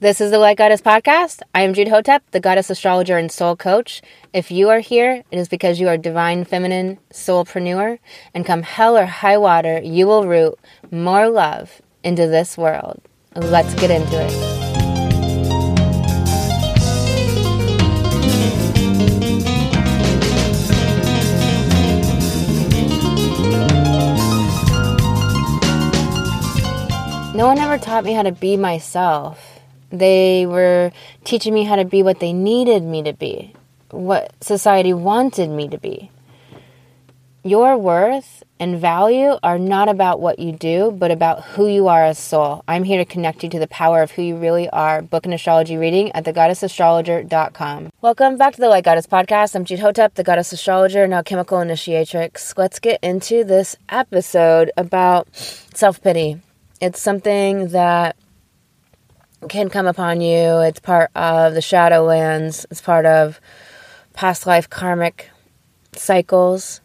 This is the Light Goddess Podcast. I am Jude Hotep, the goddess astrologer and soul coach. If you are here, it is because you are divine feminine soulpreneur, and come hell or high water, you will root more love into this world. Let's get into it. No one ever taught me how to be myself. They were teaching me how to be what they needed me to be, what society wanted me to be. Your worth and value are not about what you do, but about who you are as soul. I'm here to connect you to the power of who you really are. Book an astrology reading at thegoddessastrologer.com. Welcome back to the Light Goddess Podcast. I'm Jude Hotep, the goddess astrologer and alchemical initiatrix. Let's get into this episode about self pity. It's something that can come upon you. It's part of the Shadowlands, it's part of past life karmic cycles.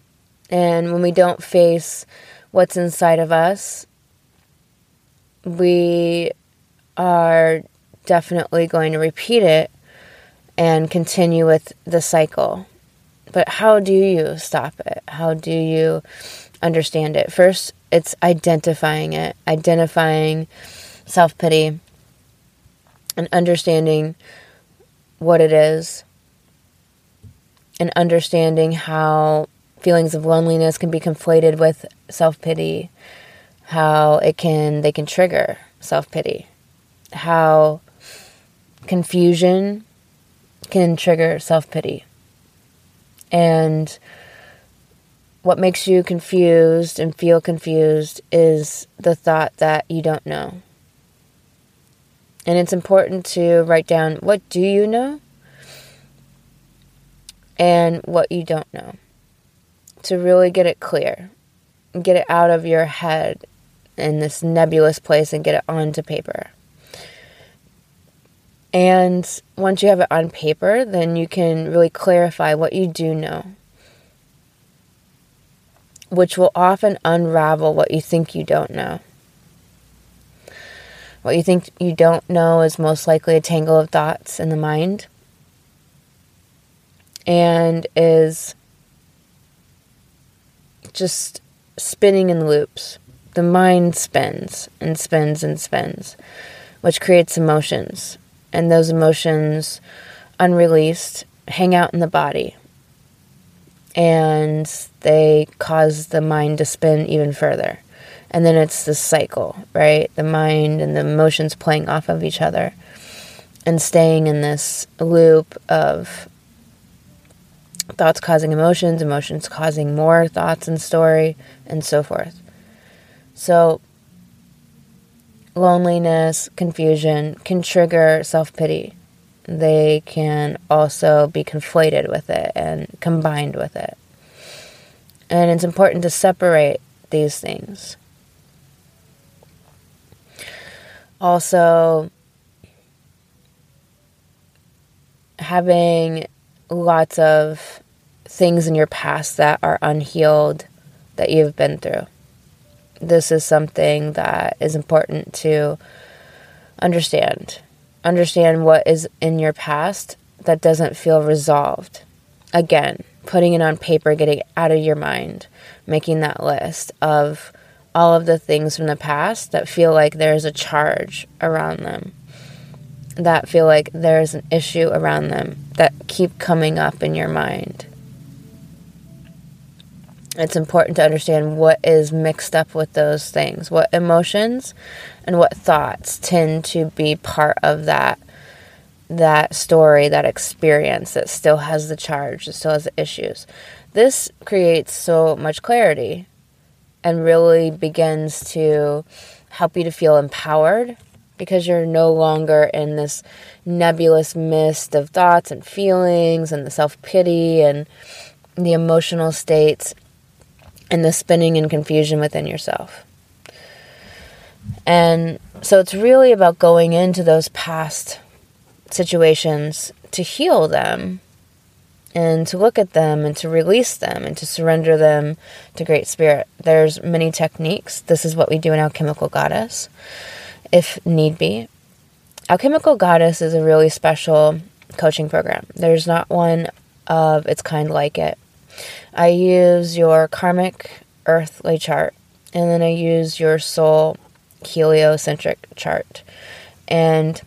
And when we don't face what's inside of us, we are definitely going to repeat it and continue with the cycle. But how do you stop it? How do you understand it? First, it's identifying it, identifying self pity and understanding what it is and understanding how feelings of loneliness can be conflated with self-pity how it can they can trigger self-pity how confusion can trigger self-pity. And what makes you confused and feel confused is the thought that you don't know and it's important to write down what do you know and what you don't know. To really get it clear. Get it out of your head in this nebulous place and get it onto paper. And once you have it on paper, then you can really clarify what you do know, which will often unravel what you think you don't know. What you think you don't know is most likely a tangle of thoughts in the mind and is just spinning in loops. The mind spins and spins and spins, which creates emotions. And those emotions, unreleased, hang out in the body. And they cause the mind to spin even further. And then it's this cycle, right? The mind and the emotions playing off of each other and staying in this loop of thoughts causing emotions, emotions causing more thoughts and story, and so forth. So, loneliness, confusion can trigger self pity. They can also be conflated with it and combined with it. And it's important to separate these things. Also, having lots of things in your past that are unhealed that you've been through. This is something that is important to understand. Understand what is in your past that doesn't feel resolved. Again, putting it on paper, getting it out of your mind, making that list of all of the things from the past that feel like there's a charge around them, that feel like there's an issue around them, that keep coming up in your mind. It's important to understand what is mixed up with those things, what emotions and what thoughts tend to be part of that that story, that experience that still has the charge, that still has the issues. This creates so much clarity and really begins to help you to feel empowered because you're no longer in this nebulous mist of thoughts and feelings and the self pity and the emotional states and the spinning and confusion within yourself. And so it's really about going into those past situations to heal them and to look at them and to release them and to surrender them to great spirit there's many techniques this is what we do in alchemical goddess if need be Alchemical Goddess is a really special coaching program. There's not one of its kind like it. I use your karmic earthly chart and then I use your soul heliocentric chart. And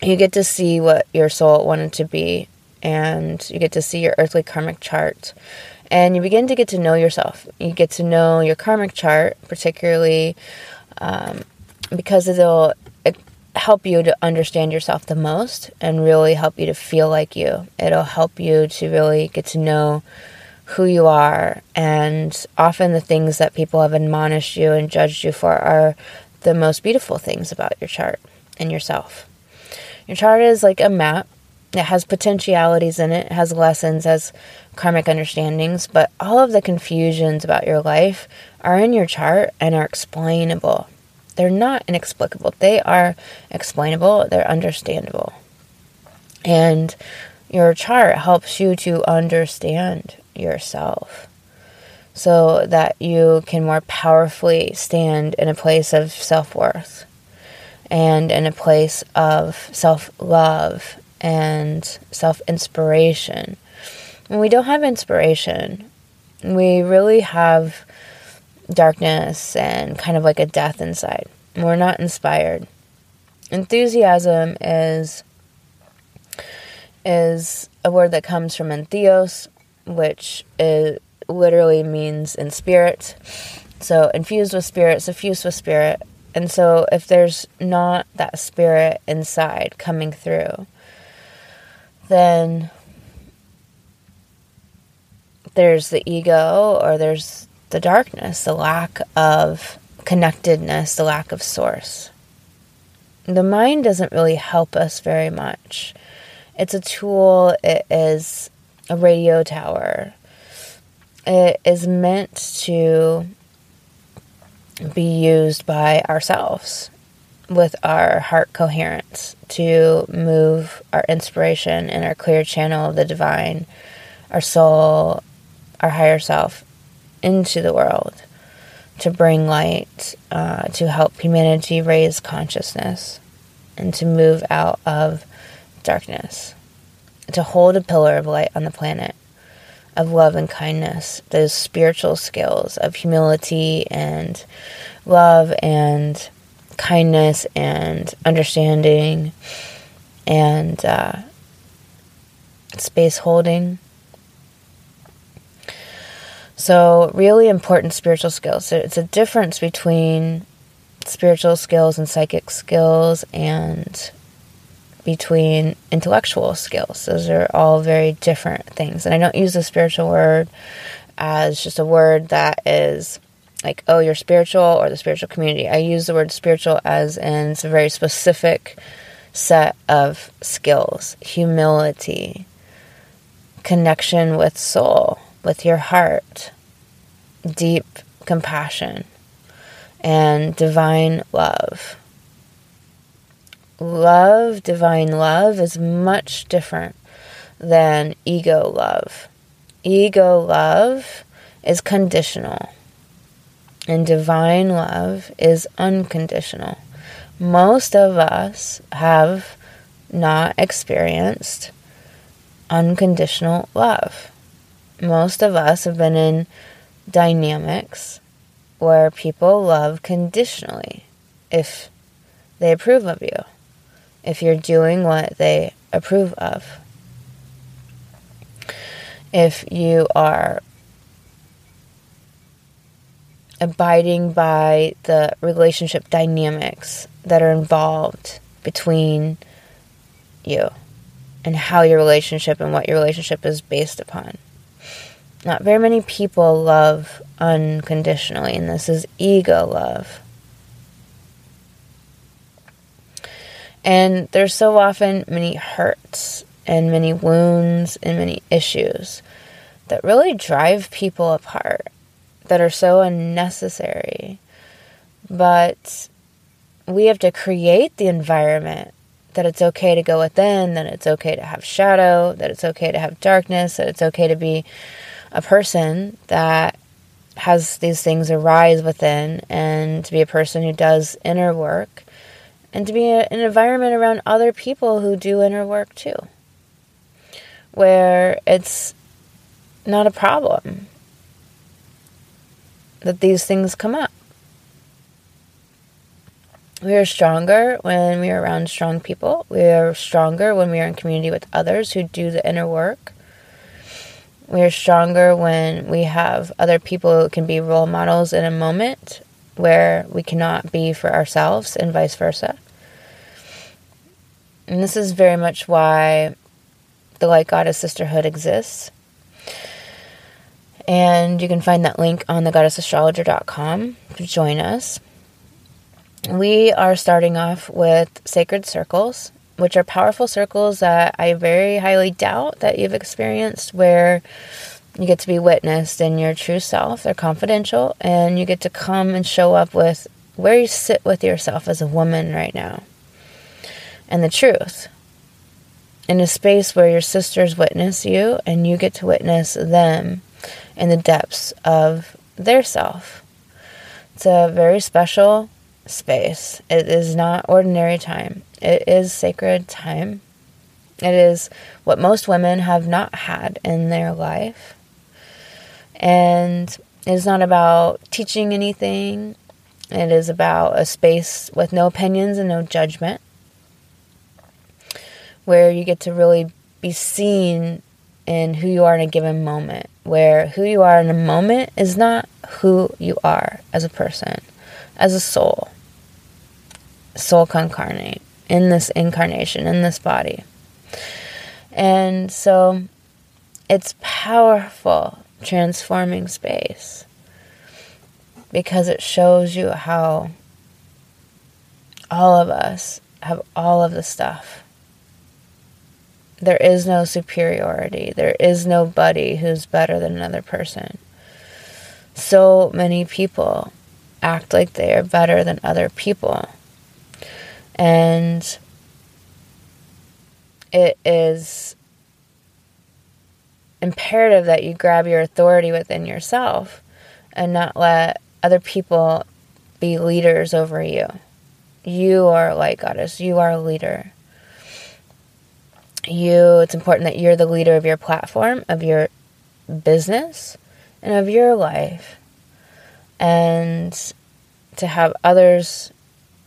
you get to see what your soul wanted to be and you get to see your earthly karmic chart and you begin to get to know yourself. You get to know your karmic chart, particularly um, because it'll help you to understand yourself the most and really help you to feel like you. It'll help you to really get to know who you are. And often the things that people have admonished you and judged you for are the most beautiful things about your chart and yourself. Your chart is like a map. It has potentialities in it, has lessons, has karmic understandings, but all of the confusions about your life are in your chart and are explainable. They're not inexplicable. They are explainable, they're understandable. And your chart helps you to understand yourself so that you can more powerfully stand in a place of self worth and in a place of self love and self inspiration. When we don't have inspiration, we really have darkness and kind of like a death inside. We're not inspired. Enthusiasm is is a word that comes from entheos, which is, literally means in spirit. So infused with spirit, suffused with spirit. And so if there's not that spirit inside coming through, then there's the ego or there's the darkness, the lack of connectedness, the lack of source. The mind doesn't really help us very much. It's a tool, it is a radio tower. It is meant to be used by ourselves with our heart coherence to move our inspiration and our clear channel of the divine, our soul, our higher self into the world to bring light, uh, to help humanity raise consciousness, and to move out of darkness, to hold a pillar of light on the planet of love and kindness, those spiritual skills of humility and love and kindness and understanding and uh, space holding so, really important spiritual skills. It's a difference between spiritual skills and psychic skills and between intellectual skills. Those are all very different things. And I don't use the spiritual word as just a word that is like, oh, you're spiritual or the spiritual community. I use the word spiritual as in it's a very specific set of skills humility, connection with soul with your heart deep compassion and divine love. Love, divine love, is much different than ego love. Ego love is conditional, and divine love is unconditional. Most of us have not experienced unconditional love most of us have been in dynamics where people love conditionally if they approve of you, if you're doing what they approve of, if you are abiding by the relationship dynamics that are involved between you and how your relationship and what your relationship is based upon. Not very many people love unconditionally, and this is ego love. And there's so often many hurts and many wounds and many issues that really drive people apart, that are so unnecessary. But we have to create the environment that it's okay to go within, that it's okay to have shadow, that it's okay to have darkness, that it's okay to be a person that has these things arise within and to be a person who does inner work and to be in an environment around other people who do inner work too, where it's not a problem that these things come up. We are stronger when we are around strong people. We are stronger when we are in community with others who do the inner work. We are stronger when we have other people who can be role models in a moment where we cannot be for ourselves and vice versa. And this is very much why the Light Goddess Sisterhood exists. And you can find that link on thegoddessastrologer.com to join us. We are starting off with sacred circles, which are powerful circles that I very highly doubt that you've experienced, where you get to be witnessed in your true self. They're confidential, and you get to come and show up with where you sit with yourself as a woman right now and the truth in a space where your sisters witness you and you get to witness them in the depths of their self. It's a very special space. It is not ordinary time, it is sacred time. It is what most women have not had in their life. And it's not about teaching anything, it is about a space with no opinions and no judgment, where you get to really be seen in who you are in a given moment, where who you are in a moment is not who you are as a person, as a soul, soul concarnate in this incarnation, in this body. And so it's powerful transforming space because it shows you how all of us have all of the stuff. There is no superiority. There is nobody who's better than another person. So many people act like they are better than other people. And it is imperative that you grab your authority within yourself and not let other people be leaders over you. You are a light goddess, you are a leader. You, it's important that you're the leader of your platform, of your business, and of your life. And to have others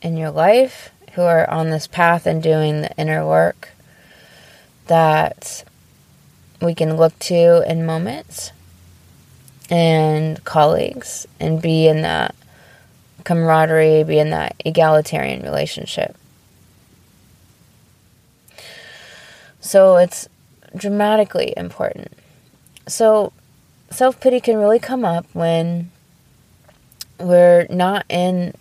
in your life who are on this path and doing the inner work that we can look to in moments and colleagues and be in that camaraderie, be in that egalitarian relationship. So it's dramatically important. So self pity can really come up when we're not in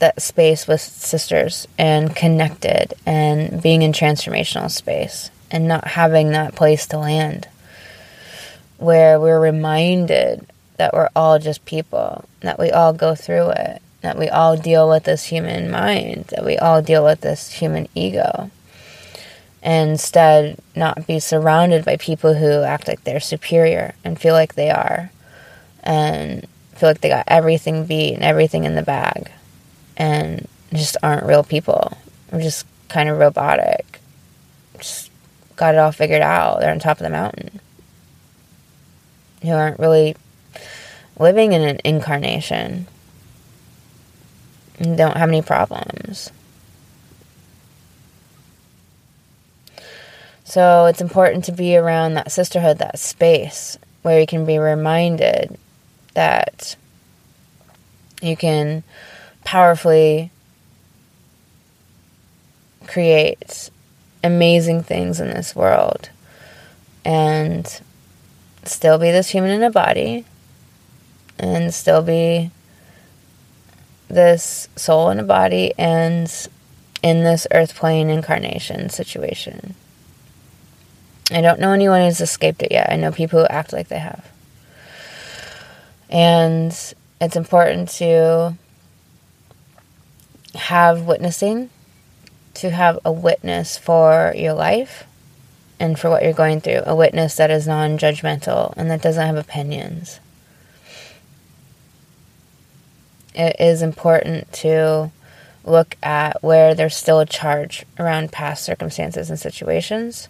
that space with sisters and connected and being in transformational space and not having that place to land where we're reminded that we're all just people, that we all go through it, that we all deal with this human mind, that we all deal with this human ego. Instead, not be surrounded by people who act like they're superior and feel like they are, and feel like they got everything beat and everything in the bag, and just aren't real people. We're just kind of robotic. Just got it all figured out. They're on top of the mountain. Who aren't really living in an incarnation and don't have any problems. So it's important to be around that sisterhood, that space where you can be reminded that you can powerfully create amazing things in this world and still be this human in a body and still be this soul in a body and in this earth plane incarnation situation. I don't know anyone who's escaped it yet. I know people who act like they have. And it's important to have witnessing to have a witness for your life and for what you're going through, a witness that is non judgmental and that doesn't have opinions. It is important to look at where there's still a charge around past circumstances and situations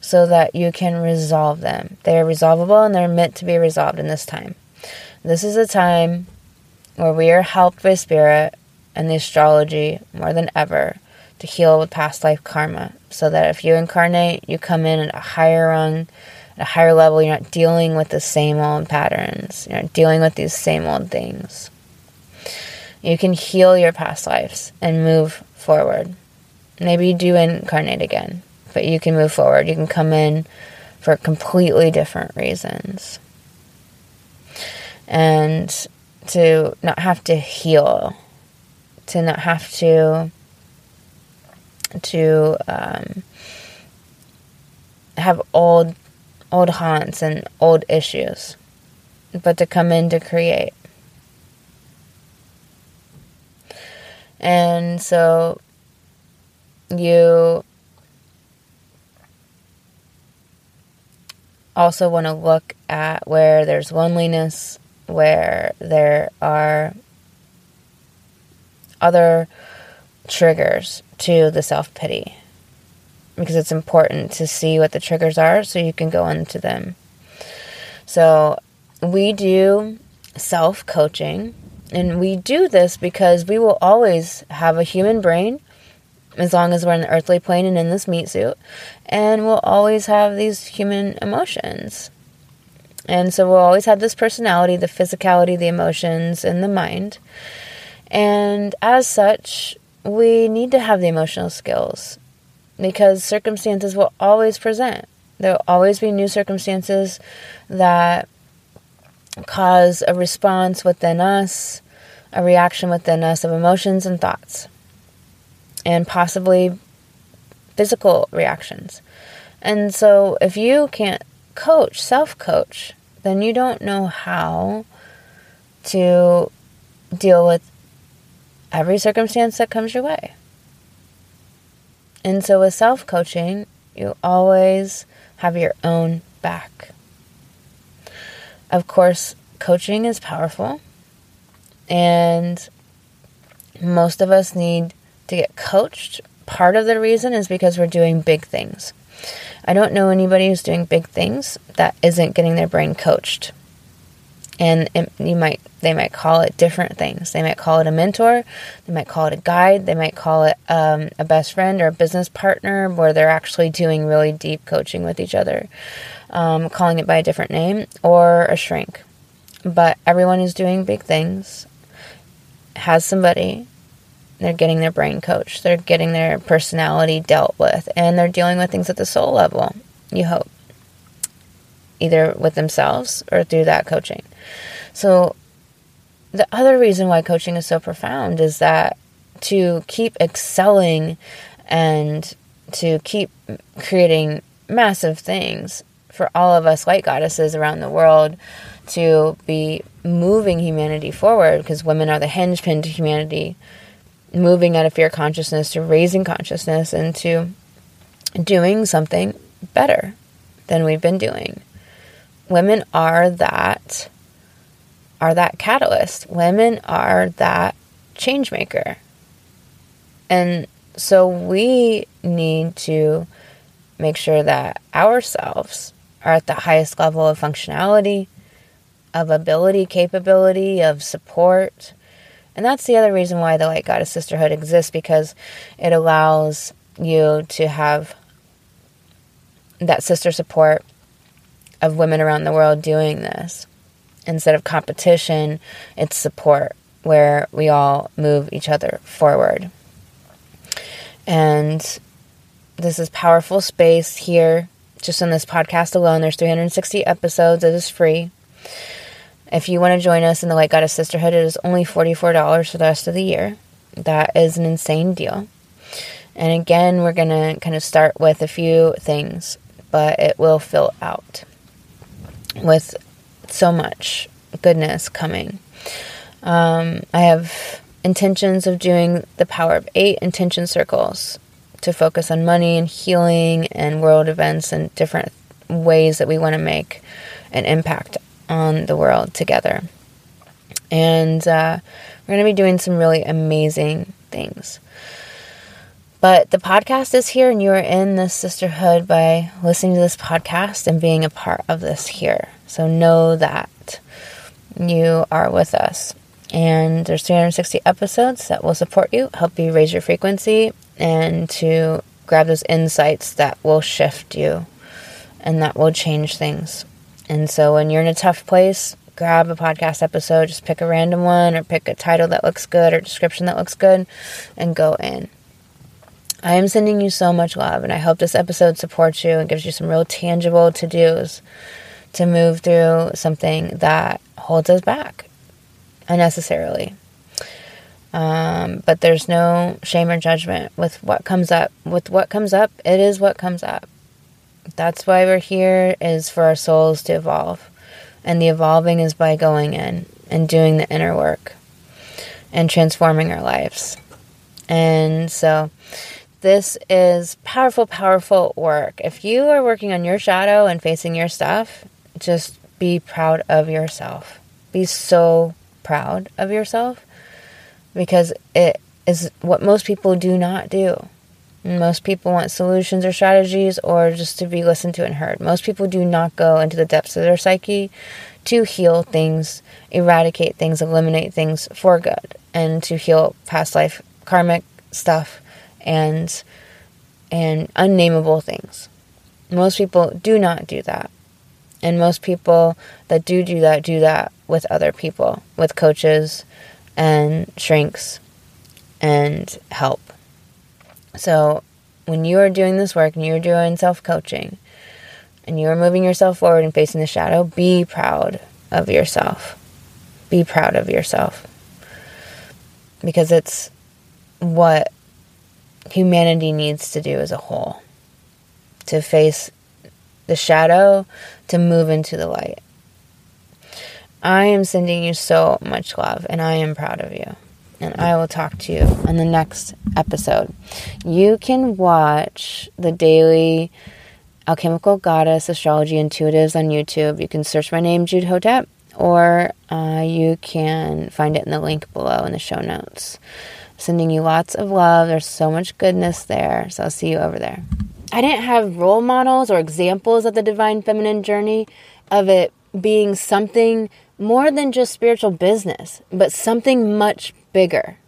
so that you can resolve them. They are resolvable and they're meant to be resolved in this time. This is a time where we are helped by spirit and the astrology more than ever to heal with past life karma so that if you incarnate, you come in at a higher rung, at a higher level, you're not dealing with the same old patterns, you're not dealing with these same old things. You can heal your past lives and move forward. Maybe you do incarnate again, but you can move forward. You can come in for completely different reasons. And to not have to heal, to not have to to um, have old old haunts and old issues, but to come in to create. And so you also want to look at where there's loneliness, where there are other triggers to the self pity because it's important to see what the triggers are so you can go into them. So, we do self coaching, and we do this because we will always have a human brain as long as we're in the earthly plane and in this meat suit, and we'll always have these human emotions. And so we'll always have this personality, the physicality, the emotions, and the mind. And as such, we need to have the emotional skills because circumstances will always present. There will always be new circumstances that cause a response within us, a reaction within us of emotions and thoughts, and possibly physical reactions. And so, if you can't coach, self coach, then you don't know how to deal with every circumstance that comes your way. And so with self coaching, you always have your own back. Of course, coaching is powerful, and most of us need to get coached. Part of the reason is because we're doing big things. I don't know anybody who's doing big things that isn't getting their brain coached and it, you might they might call it different things they might call it a mentor they might call it a guide they might call it um, a best friend or a business partner where they're actually doing really deep coaching with each other um, calling it by a different name or a shrink but everyone who's doing big things has somebody they're getting their brain coached they're getting their personality dealt with and they're dealing with things at the soul level you hope either with themselves or through that coaching. So, the other reason why coaching is so profound is that to keep excelling and to keep creating massive things for all of us light goddesses around the world to be moving humanity forward because women are the hinge pin to humanity, moving out of fear consciousness to raising consciousness and to doing something better than we've been doing women are that are that catalyst. Women are that change maker. And so we need to make sure that ourselves are at the highest level of functionality, of ability, capability, of support. And that's the other reason why the Light Goddess Sisterhood exists because it allows you to have that sister support of women around the world doing this. Instead of competition, it's support where we all move each other forward. And this is powerful space here. Just in this podcast alone, there's 360 episodes. It is free. If you want to join us in the Light Goddess Sisterhood, it is only $44 for the rest of the year. That is an insane deal. And again, we're going to kind of start with a few things, but it will fill out with so much goodness coming. Um, I have intentions of doing the power of eight intention circles to focus on money and healing and world events and different ways that we want to make an impact on the world together. And uh, we're going to be doing some really amazing things. But the podcast is here, and you are in this sisterhood by listening to this podcast and being a part of this here. So know that you are with us. And there's 360 episodes that will support you, help you raise your frequency, and to grab those insights that will shift you and that will change things. And so when you're in a tough place, grab a podcast episode, just pick a random one or pick a title that looks good or description that looks good and go in. I am sending you so much love, and I hope this episode supports you and gives you some real tangible to dos to move through something that holds us back unnecessarily. Um, but there's no shame or judgment with what comes up. With what comes up, it is what comes up. That's why we're here is for our souls to evolve. And the evolving is by going in and doing the inner work and transforming our lives. And so this is powerful, powerful work. If you are working on your shadow and facing your stuff, just be proud of yourself. Be so proud of yourself because it is what most people do not do. Most people want solutions or strategies or just to be listened to and heard. Most people do not go into the depths of their psyche to heal things, eradicate things, eliminate things for good, and to heal past life karmic stuff and and unnameable things. Most people do not do that. And most people that do do that do that with other people, with coaches and shrinks and help. So when you are doing this work and you're doing self coaching and you are moving yourself forward and facing the shadow, be proud of yourself. Be proud of yourself. Because it's what humanity needs to do as a whole to face the shadow, to move into the light. I am sending you so much love and I am proud of you. And I will talk to you on the next episode. You can watch the daily Alchemical Goddess Astrology Intuitives on YouTube. You can search my name, Jude Hotep, or uh, you can find it in the link below in the show notes. Sending you lots of love. There's so much goodness there. So I'll see you over there. I didn't have role models or examples of the divine feminine journey of it being something more than just spiritual business, but something much bigger.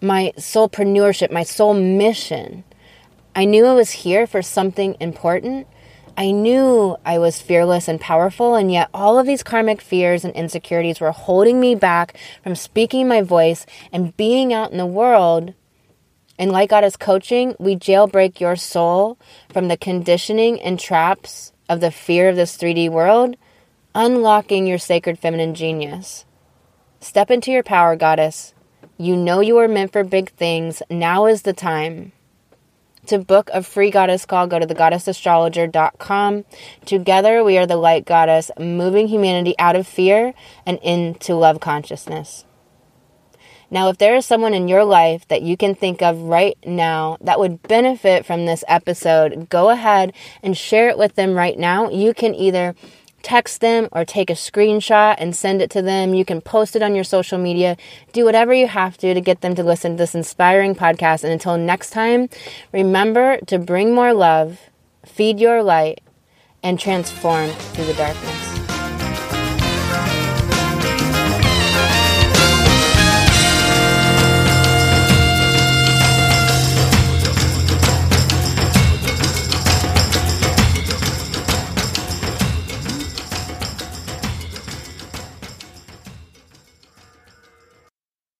My soulpreneurship, my soul mission. I knew I was here for something important. I knew I was fearless and powerful, and yet all of these karmic fears and insecurities were holding me back from speaking my voice and being out in the world. And like Goddess coaching, we jailbreak your soul from the conditioning and traps of the fear of this 3D world, unlocking your sacred feminine genius. Step into your power, Goddess. You know you are meant for big things. Now is the time. To book a free goddess call, go to thegoddessastrologer.com. Together, we are the light goddess, moving humanity out of fear and into love consciousness. Now, if there is someone in your life that you can think of right now that would benefit from this episode, go ahead and share it with them right now. You can either text them or take a screenshot and send it to them. You can post it on your social media. Do whatever you have to to get them to listen to this inspiring podcast. And until next time, remember to bring more love, feed your light, and transform through the darkness.